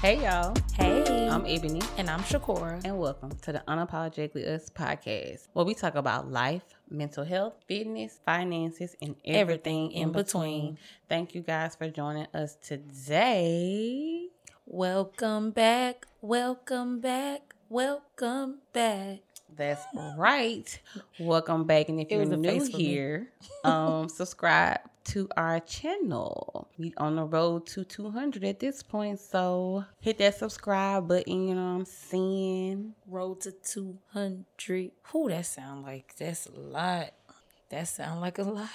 Hey y'all, Hey, I'm Ebony, and I'm Shakora. and welcome to the Unapologetically Us podcast, where we talk about life, mental health, fitness, finances, and everything, in between. Thank you guys for joining us today. Welcome back, welcome back, welcome back. That's right. Welcome back, and if It you're new face for me. here, um, subscribe to our channel. We on the road to 200 at this point, so hit that subscribe button. You know what I'm saying? Road to 200. Who that sound like? That's a lot. That sound like a lot.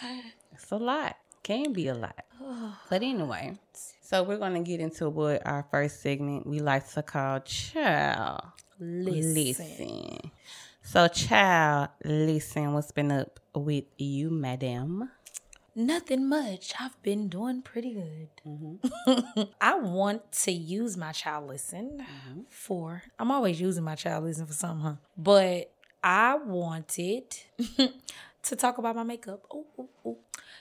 It's a lot. Can be a lot. But anyway, so we're gonna get into what our first segment we like to call child. Listen. Listen. So child, listen, what's been up with you, madam? Nothing much. I've been doing pretty good. Mm-hmm. I want to use my child listen mm-hmm. for. I'm always using my child listen for something, huh? But I wanted to talk about my makeup. Ooh, ooh, ooh.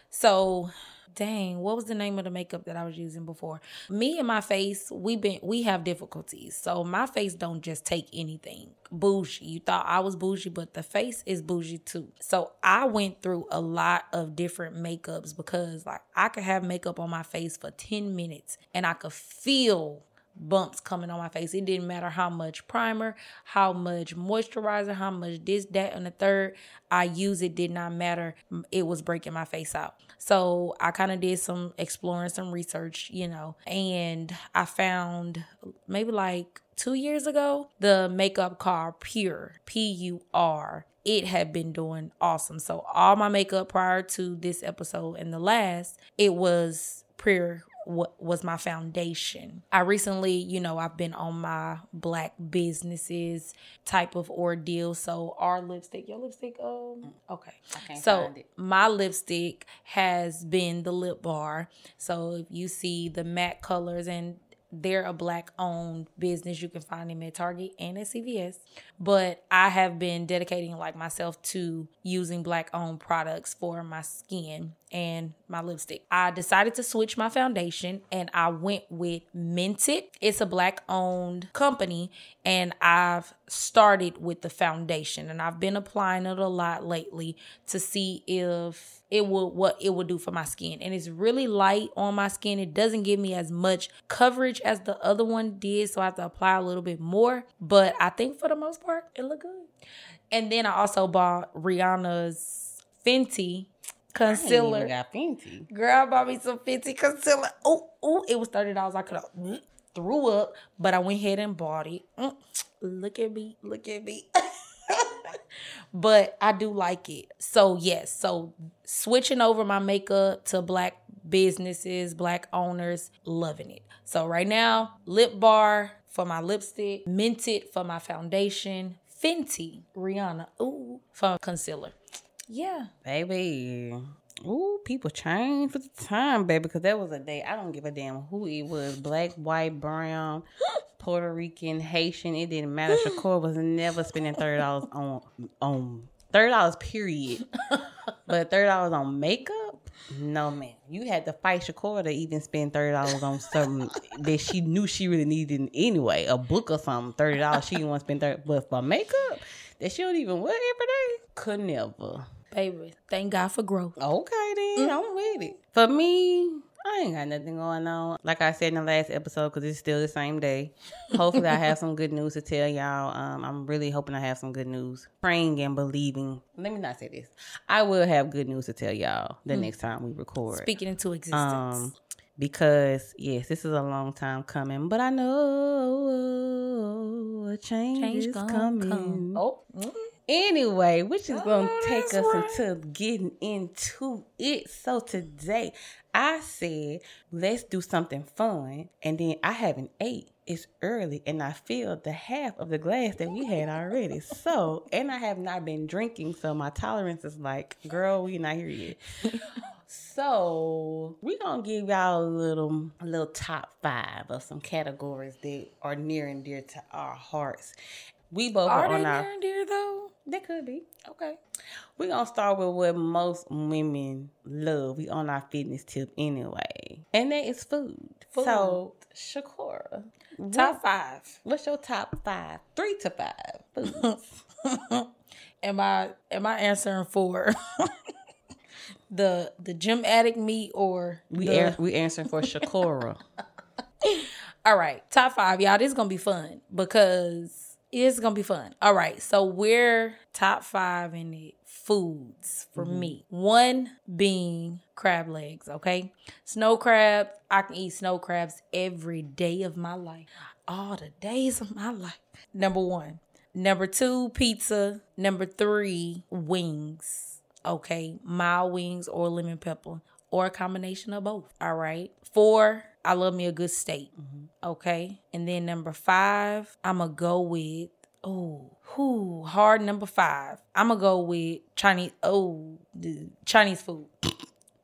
So, dang, what was the name of the makeup that I was using before? Me and my face, we been we have difficulties. So my face don't just take anything. Bougie. You thought I was bougie, but the face is bougie too. So I went through a lot of different makeups because like I could have makeup on my face for 10 minutes and I could feel bumps coming on my face. It didn't matter how much primer, how much moisturizer, how much this, that, and the third I use. It did not matter. It was breaking my face out. So I kind of did some exploring, some research, you know, and I found maybe like two years ago the makeup called Pure, P U R it had been doing awesome. So all my makeup prior to this episode and the last, it was Pure what was my foundation. I recently, you know, I've been on my black businesses type of ordeal. So our lipstick, your lipstick, um, okay. So my lipstick has been the lip bar. So if you see the matte colors and they're a black owned business. You can find them at Target and at CVS. But I have been dedicating like myself to using black owned products for my skin and my lipstick. I decided to switch my foundation and I went with Mented. It's a black owned company and I've started with the foundation and I've been applying it a lot lately to see if it will what it will do for my skin and it's really light on my skin it doesn't give me as much coverage as the other one did so i have to apply a little bit more but i think for the most part it looked good and then i also bought rihanna's fenty concealer Concealer got fancy. Girl, I bought me some Fenty concealer. Oh, oh, it was thirty dollars. I could have threw up, but I went ahead and bought it. Mm, look at me, look at me. but I do like it. So yes, so switching over my makeup to black businesses, black owners, loving it. So right now, lip bar for my lipstick, Mented for my foundation, Fenty, Rihanna, ooh, for concealer. Yeah. Baby. Ooh, people change with the time, baby, because that was a day. I don't give a damn who it was black, white, brown, Puerto Rican, Haitian. It didn't matter. Shakur was never spending $30 on, on $30 period. but $30 on makeup? No, man. You had to fight Shakur to even spend $30 on something that she knew she really needed anyway. A book or something, $30. She didn't want to spend 30 But for makeup that she don't even wear every day, could never. Baby, thank God for growth. Okay, then I'm with it. For me, I ain't got nothing going on. Like I said in the last episode, because it's still the same day. Hopefully, I have some good news to tell y'all. Um, I'm really hoping I have some good news. Praying and believing. Let me not say this. I will have good news to tell y'all the next time we record. Speaking into existence. Um, because yes, this is a long time coming, but I know a change, Change is coming. come. Oh, mm. Anyway, which is going Oh, to take us into getting into it. So today, I said, let's do something fun. And then I haven't ate. It's early, and I filled the half of the glass that we had already. So, and I have not been drinking, so my tolerance is like, girl, we not here yet. So we're gonna give y'all a little a little top five of some categories that are near and dear to our hearts. We both are are they on our near and dear though? That could be. Okay. We're gonna start with what most women love. We on our fitness tip anyway. And that is food. Food. So Shakura. Top what- five. what's your top five? Three to five foods. Am I am I answering for the the gym addict me or we the- air, we answering for Shakura. All right, top five, y'all. This is gonna be fun because it's gonna be fun. All right, so we're top five in the foods for mm-hmm. me. One being crab legs. Okay, snow crab. I can eat snow crabs every day of my life, all the days of my life. Number one. Number two, pizza. Number three, wings. Okay, mild wings or lemon pepper or a combination of both. All right. Four, I love me a good steak. Okay. And then number five, I'm going to go with, oh, who hard number five. I'm going to go with Chinese, oh, the Chinese food.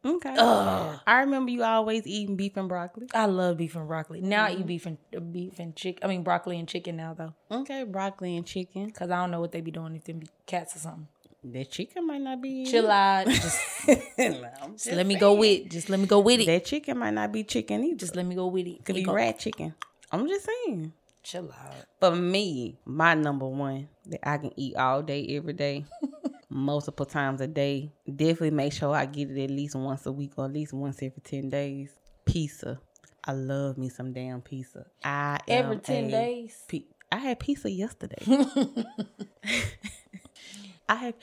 Okay. Ugh. I remember you always eating beef and broccoli. I love beef and broccoli. Now I eat beef and uh, beef and chicken. I mean broccoli and chicken now though, Okay, broccoli and chicken. cause I don't know what they be doing if them be cats or something. The chicken might not be. Chill out. Just, No, just just let me go with. Just let me go with it. That chicken might not be chicken either. Just let me go with it. could It be go- rat chicken. I'm just saying. Chill out. For me, my number one that I can eat all day, every day, multiple times a day. Definitely make sure I get it at least once a week or at least once every 10 days. Pizza. I love me some damn pizza. I Every am ten days. pi- I had pizza yesterday. I have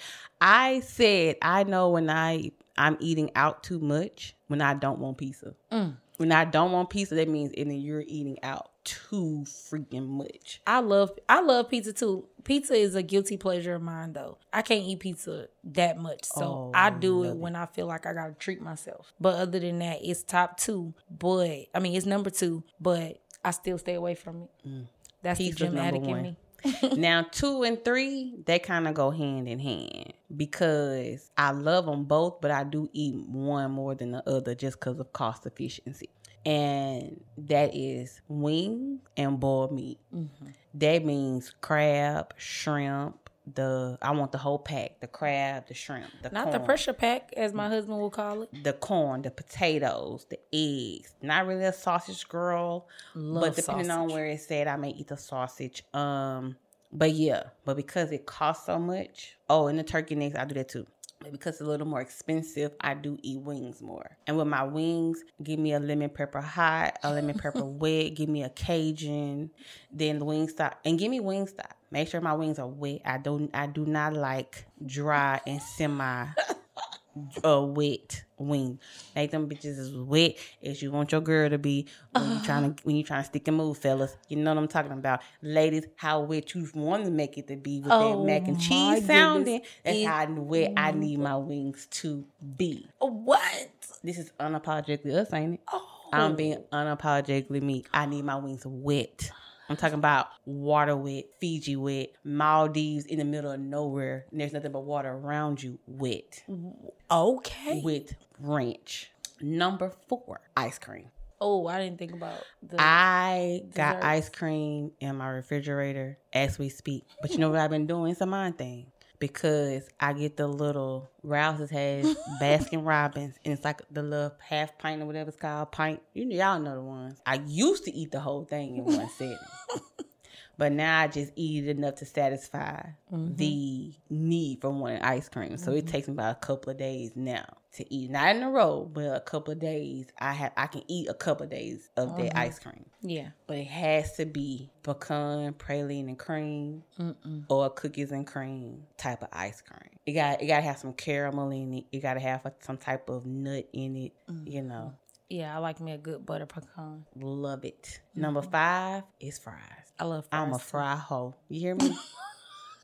I said I know when I I'm eating out too much when I don't want pizza. Mm. When I don't want pizza, that means and then you're eating out too freaking much. I love I love pizza too. Pizza is a guilty pleasure of mine though. I can't eat pizza that much. So Oh, I do it it. when I feel like I gotta treat myself. But other than that, it's top two. But I mean it's number two, but I still stay away from it. That's Pizza's the addict in me. now two and three they kind of go hand in hand because i love them both but i do eat one more than the other just because of cost efficiency and that is wing and boiled meat Mm-hmm. that means crab shrimp the i want the whole pack the crab the shrimp the Not the pressure pack, as my husband will call it. the corn the potatoes the eggs not really a sausage girl Love but depending on where it's at, I may eat the sausage. Um, but yeah, but because it costs so much, oh, and the turkey necks, I do that too. But because it's a little more expensive, I do eat wings more. And with my wings, give me a lemon pepper hot, a lemon pepper wet, give me a Cajun, then the wing stop, and give me wing stop. Make sure my wings are wet. I don't, I do not like dry and semi a wet wing. Make them bitches as wet as you want your girl to be when you trying to when you trying to stick and move, fellas. You know what I'm talking about, ladies. How wet you want to make it to be with Oh, that mac and cheese sounding. That's It- how wet I need my wings to be. What? This is unapologetically us, ain't it? Oh. I'm being unapologetically me. I need my wings wet. I'm talking about water wet, Fiji wet, Maldives in the middle of nowhere. And there's nothing but water around you, wet Okay. with ranch. Number four, ice cream. Oh, I didn't think about the I got ice cream in my refrigerator as we speak. But you know what I've been doing? It's a mind thing. Because I get the little Rouse's has Baskin Robbins and it's like the little half pint or whatever it's called, pint. You know, y'all know the ones. I used to eat the whole thing in one sitting, But now I just eat it enough to satisfy mm-hmm. the need for wanting ice cream. So it mm-hmm. takes me about a couple of days now to eat. Not in a row, but a couple of days. I have I can eat a couple of days of that mm-hmm. ice cream. yeah. But it has to be pecan, praline, and cream, or cookies and cream type of ice cream. It got it got to have some caramel in it. It got to have some type of nut in it. Mm-hmm. You know, Yeah, I like me a good butter pecan. love it. Mm-hmm. Number five is fries. I love I'm a fries, fry hoe. You hear me?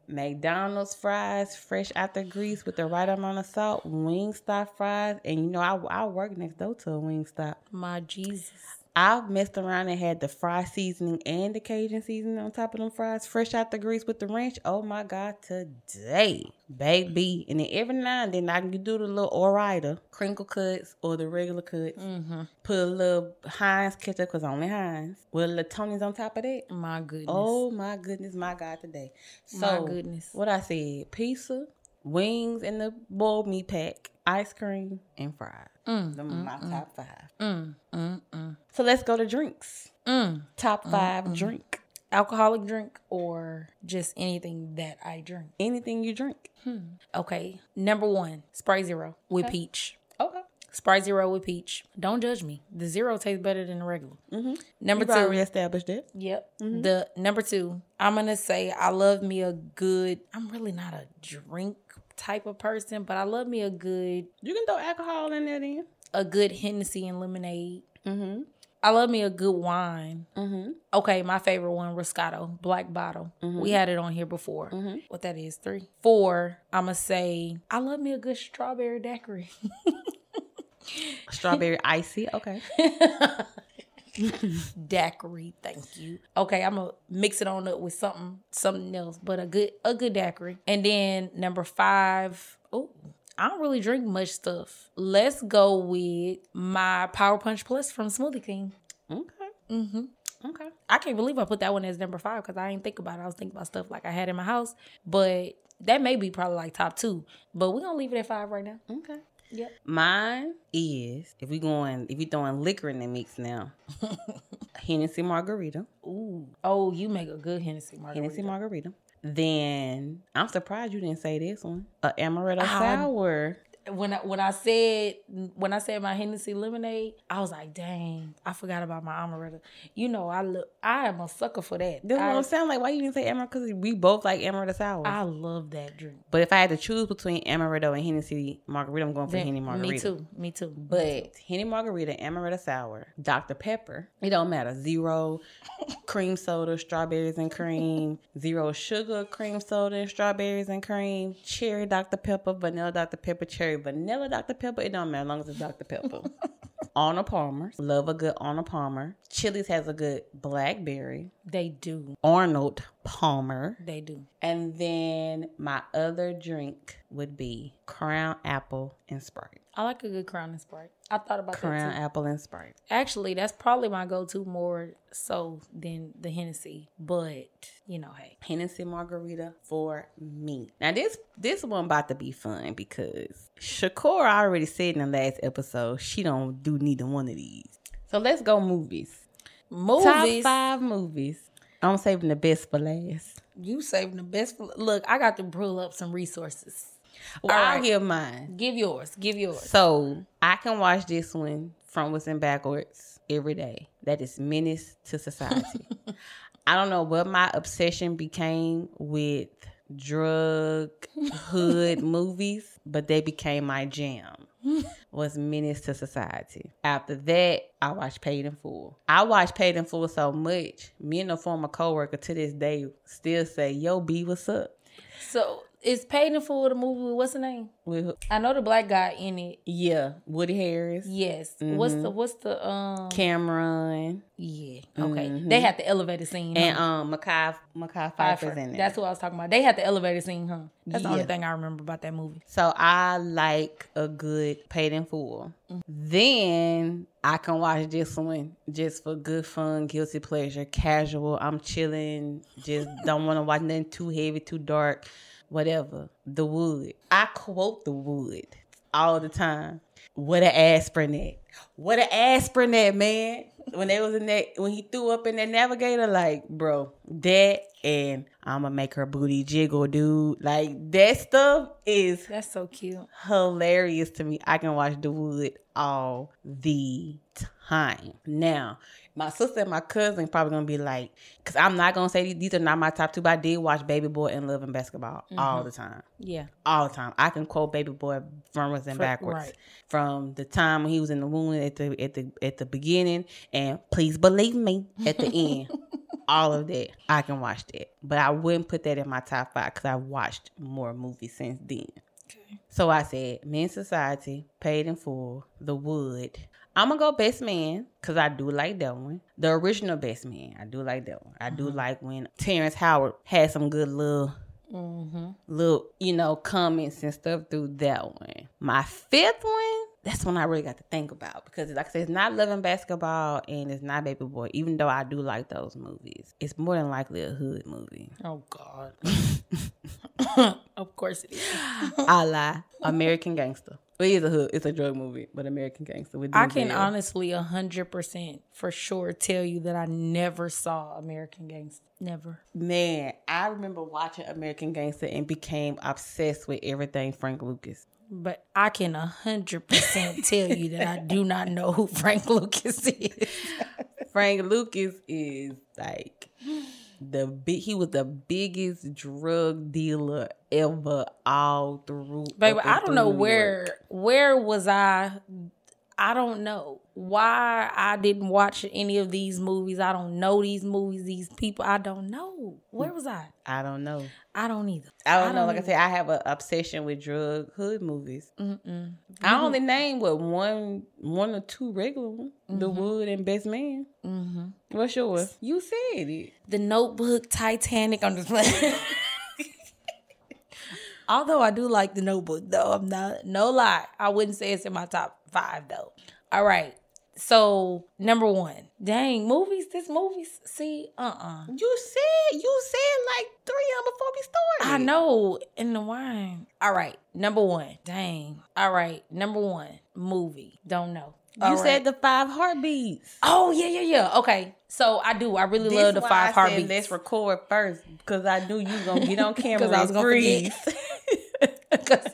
McDonald's fries, fresh out the grease with the right amount of salt. Wingstop fries, and you know I I work next door to a Wingstop. My Jesus. I've messed around and had the fry seasoning and the Cajun seasoning on top of them fries, fresh out the grease with the ranch. Oh my God, today, baby. And then every now and then I can do the little Ore-Ida, crinkle cuts or the regular cuts. Mm-hmm. Put a little Heinz ketchup, because only Heinz, with a little Tony's on top of that. My goodness. Oh my goodness, my God, today. So, My goodness. what I said, pizza, wings in the boiled meat pack, ice cream, and fries. Mm, are my top five. mm, mm, mm, So let's go to drinks. mm. Top 5 drink. Alcoholic drink or just anything that I drink. Anything you drink. Okay. Number one, Sprite Zero with peach. Okay. Sprite Zero with peach. Don't judge me. The zero tastes better than the regular. Mm-hmm. Number You've two. already established it. Yep. The number two, I'm gonna say I love me a good. I'm really not a drink type of person, but I love me a good You can throw alcohol in there then. a good Hennessy and lemonade. Mm-hmm. I love me a good wine. Mm-hmm. Okay, my favorite one, Roscato, black bottle. We had it on here before. Mhm. What that is, three. Four, I'm gonna say I love me a good strawberry daiquiri. Strawberry icy. Okay. daiquiri, thank you. Okay, I'm gonna mix it on up with something, something else, but a good, a good daiquiri. And then number five, oh, I don't really drink much stuff. Let's go with my Power Punch Plus from Smoothie King. Okay. Mm-hmm. Okay. I can't believe I put that one as number five because I didn't think about it. I was thinking about stuff like I had in my house, but that may be probably like top two. But we're gonna leave it at five right now. Okay. Yep. Mine is if we going if we throwing liquor in the mix now. Hennessy margarita. Ooh. Oh, you make a good Hennessy margarita. Hennessy margarita. Then I'm surprised you didn't say this one. A amaretto Ah, sour. When I when I said when I said my Hennessy lemonade, I was like, dang, I forgot about my amaretto. You know, I look, I am a sucker for that. That's what I, I'm saying. Like, why you didn't say amaretto? Because we both like amaretto sour. I love that drink. but if I had to choose between amaretto and Hennessy margarita, I'm going for Henny margarita. Me too. Me too. But Henny margarita, amaretto sour, Dr. Pepper, it don't matter. Zero cream soda, strawberries and cream, zero sugar, cream soda, strawberries and cream, cherry Dr. Pepper, vanilla Dr. Pepper, cherry vanilla Dr. Pepper. It don't matter as long as it's Dr. Pepper. Arnold Palmer, love a good Arnold Palmer. Chili's has a good blackberry. They do. Arnold Palmer. They do. And then my other drink would be Crown Apple and Sprite. I like a good Crown and Sprite. I thought about Crown. Apple and Sprite. Actually, that's probably my go-to more so than the Hennessy. But you know, hey, Hennessy margarita for me. Now this this one about to be fun because Shakur already said in the last episode she don't do neither one of these. So let's go movies. movies. Top five movies. I'm saving the best for last. You saving the best. For, look, I got to pull up some resources. Well, All I'll right. give mine. Give yours. Give yours. So I can watch this one frontwards and backwards every day. That is Menace to Society. I don't know what my obsession became with drug hood movies, but they became my jam. Was Menace to Society. After that, I watched Paid in Full. I watched Paid in Full so much. Me and a former coworker to this day still say, "Yo, B, what's up?" So it's paid in full. The movie. What's the name? With I know the black guy in it. yeah, Woody Harris, Yes. What's the What's the um? Cam'ron, Yeah. Okay. They had the elevator scene. and huh? um Mekhi Mekhi Phifer. Phifer's in there. That's what I was talking about. They had the elevator scene, huh? That's the only thing I remember about that movie. so I like a good paid in full. Then I can watch this one just for good fun, guilty pleasure, casual. I'm chilling, just don't want to watch nothing too heavy, too dark, whatever. The Wood. I quote The Wood all the time. What an aspirin at. What an aspirin at, man. When they was in that, when he threw up in that navigator, like, bro, that and I'ma make her booty jiggle, dude. Like that stuff is That's so cute. hilarious to me. I can watch The Wood all the time. Now, my sister and my cousin probably gonna be like, because I'm not gonna say these, these are not my top two, but I did watch Baby Boy and Love and Basketball mm-hmm. all the time. Yeah. All the time. I can quote Baby Boy frontwards and backwards. right. From the time when he was in the womb at the at the at the beginning and please believe me at the end. All of that. I can watch that. But I wouldn't put that in my top five because I watched more movies since then. So I said, Men's Society, Paid in Full, The Wood. I'm gonna go Best Man because I do like that one. The original Best Man, I do like that one. I do mm-hmm. like when Terrence Howard had some good little, mm-hmm. little, you know, comments and stuff through that one. My fifth one, that's one I really got to think about because, like I said, it's not Loving Basketball and it's not Baby Boy. Even though I do like those movies, it's more than likely a hood movie. Oh God. of course it is. I lie. American Gangster. Well, it is a hood. It's a drug movie, but American Gangster. With I can honestly a hundred percent for sure tell you that I never saw American Gangster. Never. Man, I remember watching American Gangster and became obsessed with everything Frank Lucas. But I can a hundred percent tell you that I do not know who Frank Lucas is. Frank Lucas is like the big. He was the biggest drug dealer ever, all through. Baby, I don't know where where was I I don't know why I didn't watch any of these movies. I don't know these movies, these people. I don't know. Where was I? I don't know. I don't either. I don't know. Like I said, I have an obsession with drug hood movies. I only name what one, one or two regular ones: The Wood and Best Man. Mm-hmm. What's yours? You said it. The Notebook, Titanic. I'm just playing. Although I do like the Notebook, though I'm not no lie. I wouldn't say it's in my top five though. All right. So number one, dang movies. This movies. See, uh, uh You said you said like three of them before we started. I know in the wine. All right, number one. Dang. All right, number one movie. Don't know. You All said right. the five heartbeats. Oh yeah, yeah, yeah. Okay, so I do. I really love the five I said heartbeats. Let's record first because I knew you was gonna get on camera I was gonna freeze. Because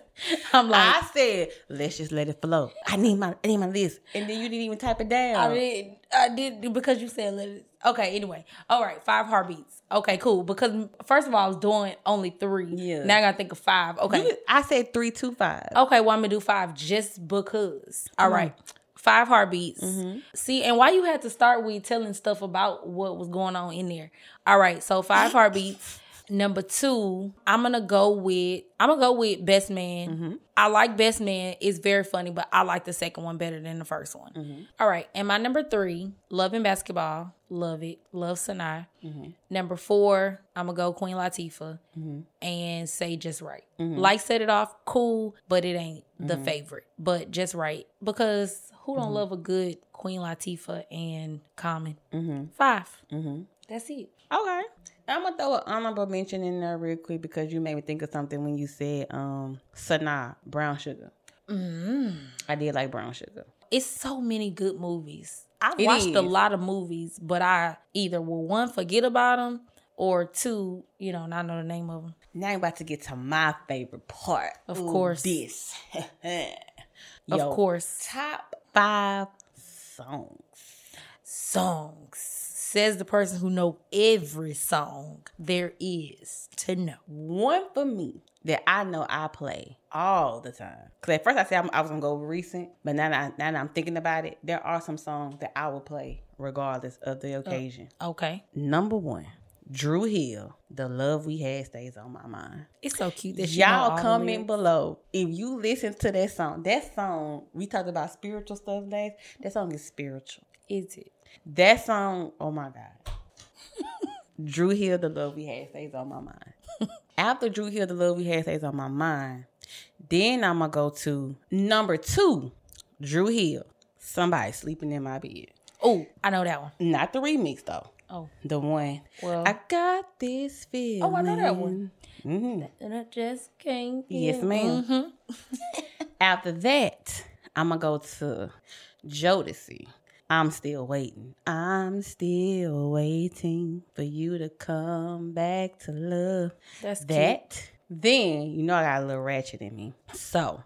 I'm like, I said, let's just let it flow. I need my I need my list. And then you didn't even type it down. I did. I did because you said let it. Okay. Anyway. All right. Five heartbeats. Okay. Cool. Because first of all, I was doing only three. Yeah. Now I gotta think of five. Okay. You- I said three, two, five. Okay, well, I'm gonna do five just because. All right. Five heartbeats. Mm-hmm. See, and why you had to start with telling stuff about what was going on in there. All right, so five heartbeats. Number two, I'm gonna go with I'm gonna go with Best Man. Mm-hmm. I like Best Man. It's very funny, but I like the second one better than the first one. Mm-hmm. All right, and my number three, Love and Basketball. Love it. Love Sanaa. Mm-hmm. Number four, I'm gonna go Queen Latifah and say just right. Like set it off, cool, but it ain't the favorite. But just right. Because who don't love a good Queen Latifah and Common? 5 That's it. Okay. I'm gonna throw an honorable mention in there real quick because you made me think of something when you said um Sanaa, brown sugar. I did like brown sugar. It's so many good movies. I've It watched a lot of movies, but I either will one forget about them or two, you know, not know the name of them. Now I'm about to get to my favorite part. Of Ooh, course. This. Of course, Top five songs. songs says the person who know every song there is to know. One for me that I know I play all the time. Cause at first I said I'm- I was gonna go recent, but now that, I, now I'm thinking about it, there are some songs that I will play regardless of the oh, occasion. Okay, Number one, Dru Hill. The love we had stays on my mind. it's so cute that she know all Y'all comment below if you listen to that song. That song we talked about spiritual stuff last. That song is spiritual. Is it? That song, oh my God. Dru Hill, the love we had stays on my mind. After Dru Hill, the love we had stays on my mind. Then I'm gonna go to number two, Dru Hill. Somebody sleeping in my bed. Oh, I know that one. Not the remix though. Oh, The one. Well- I got this feeling. Oh, I know that one. Mm-hmm. and I just can't. Yes, ma'am. Mhm. After that, I'm gonna go to Jodeci. I'm still waiting. I'm still waiting for you to come back to love. That's cute. that. Then you know I got a little ratchet in me. So,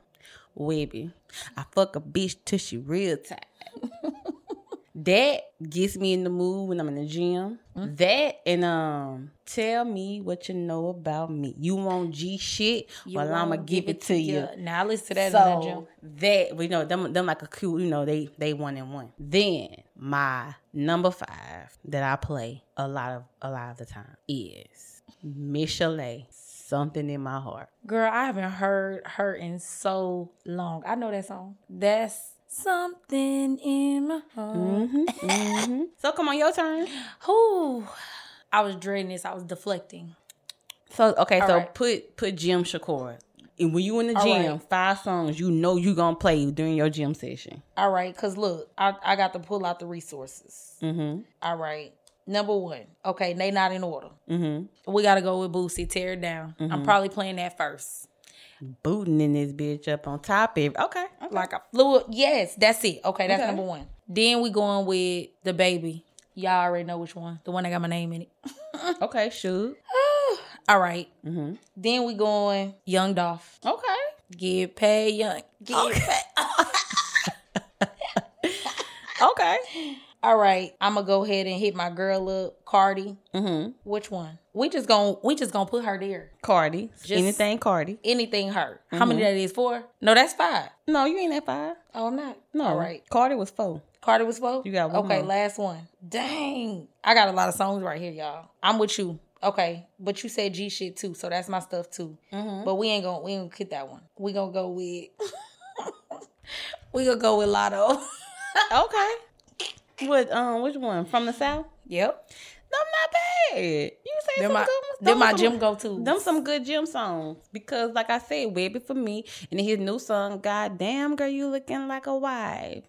Webbie, I fuck a bitch till she real tight. that gets me in the mood when I'm in the gym. Mm-hmm. That and um, tell me what you know about me. You want G shit? You well, I'ma won't give it to you. Now I listen to that in the gym. So that we know them them like a cute, you know, they they one and one. Then my number five that I play a lot of a lot of the time is Michel'le something in my heart. Girl, I haven't heard her in so long. I know that song. That's something in my heart. Mm-hmm. So come on, your turn. Who? I was dreading this. I was deflecting. So okay, All so right. put put Jim Shakur. And when you in the All gym, right. five songs you know you gonna play during your gym session. All right, cause look, I, I got to pull out the resources. Mm-hmm. All right. Number one. Okay, they not in order. Mm-hmm. We gotta go with Boosie, tear it down. I'm probably playing that first. Booting in this bitch up on top of okay. okay. Like flew up. Yes, that's it. Okay, that's Okay. number one. Then we going with the baby. Y'all already know which one. The one that got my name in it. Okay, shoot. All right. Mm-hmm. Then we going Young Dolph. Okay. Get paid young. Get paid. Okay. All right. I'm gonna go ahead and hit my girl up, Cardi. Mm-hmm. Which one? We just gonna we just gonna put her there. Cardi. Just- Anything Cardi. Anything her. How many that is? Four? No, that's five. No, you ain't at five. Oh, I'm not. No. All right. Cardi was four. Cardi was four. You got one Okay, more. last one. Dang. I got a lot of songs right here, y'all. I'm with you. Okay, but you said G shit too, so that's my stuff too. Mm-hmm. But we ain't gonna we ain't gonna hit that one. We gonna go with we gonna go with Latto. Okay. What um which one? From the South? yep. No, not bad. You say some my good they're them my gym go to. Them some good gym songs because, like I said, "Webbie for me" and his new song, "God damn girl, you looking like a wife."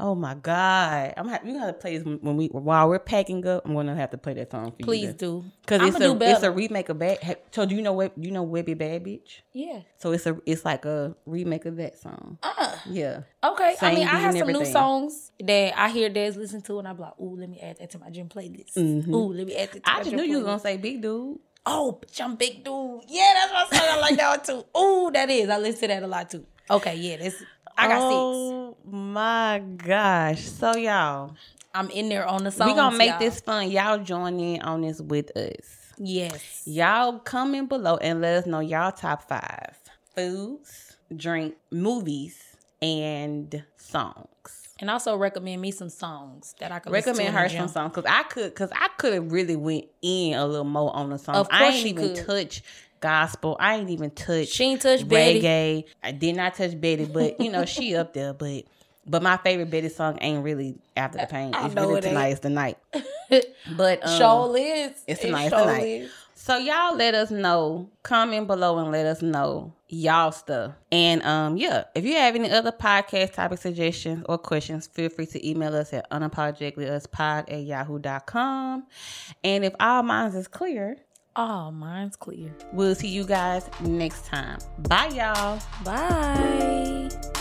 Oh my god, I'm ha- you gonna have to play this when we while we're packing up. I'm gonna have to play that song for Please you Please do. because it's a it's a remake of bad. So do you know what you know Webbie Bad Bitch? Yeah. So it's a it's like a remake of that song. Uh, Yeah, okay. I mean, I have some new songs that I hear Des listen to, and I'm like, ooh, let me add that to my gym playlist. Ooh, let me add that to Mm-hmm. I just knew you was gonna say big dude. Oh, bitch, I'm big dude. Yeah, that's my song. I like that one too. Ooh, that is. I listen to that a lot too. Okay, yeah, that's. I got six. My gosh! So y'all, I'm in there on the song. we gonna make this fun. Y'all join in on this with us. Yes. Y'all comment below and let us know y'all top five foods, drink, movies, and songs. And also recommend me some songs that I could Recommend her some songs because I could because I could have really went in a little more on the songs. Of I ain't even could. touch gospel. I ain't even touch She ain't touch Betty. reggae. I did not touch Betty, but you know she up there. But but my favorite Betty song ain't really after the pain. I It's know really it ain't. tonight. It's the night. But um, Show is. it's It tonight, it's sure tonight. is. So y'all let us know. Comment below and let us know y'all stuff. And um yeah, if you have any other podcast topic suggestions or questions, feel free to email us at unapologeticallyuspod at yahoo.com. And if all minds is clear, Oh, mine's clear. we'll see you guys next time. Bye y'all. Bye.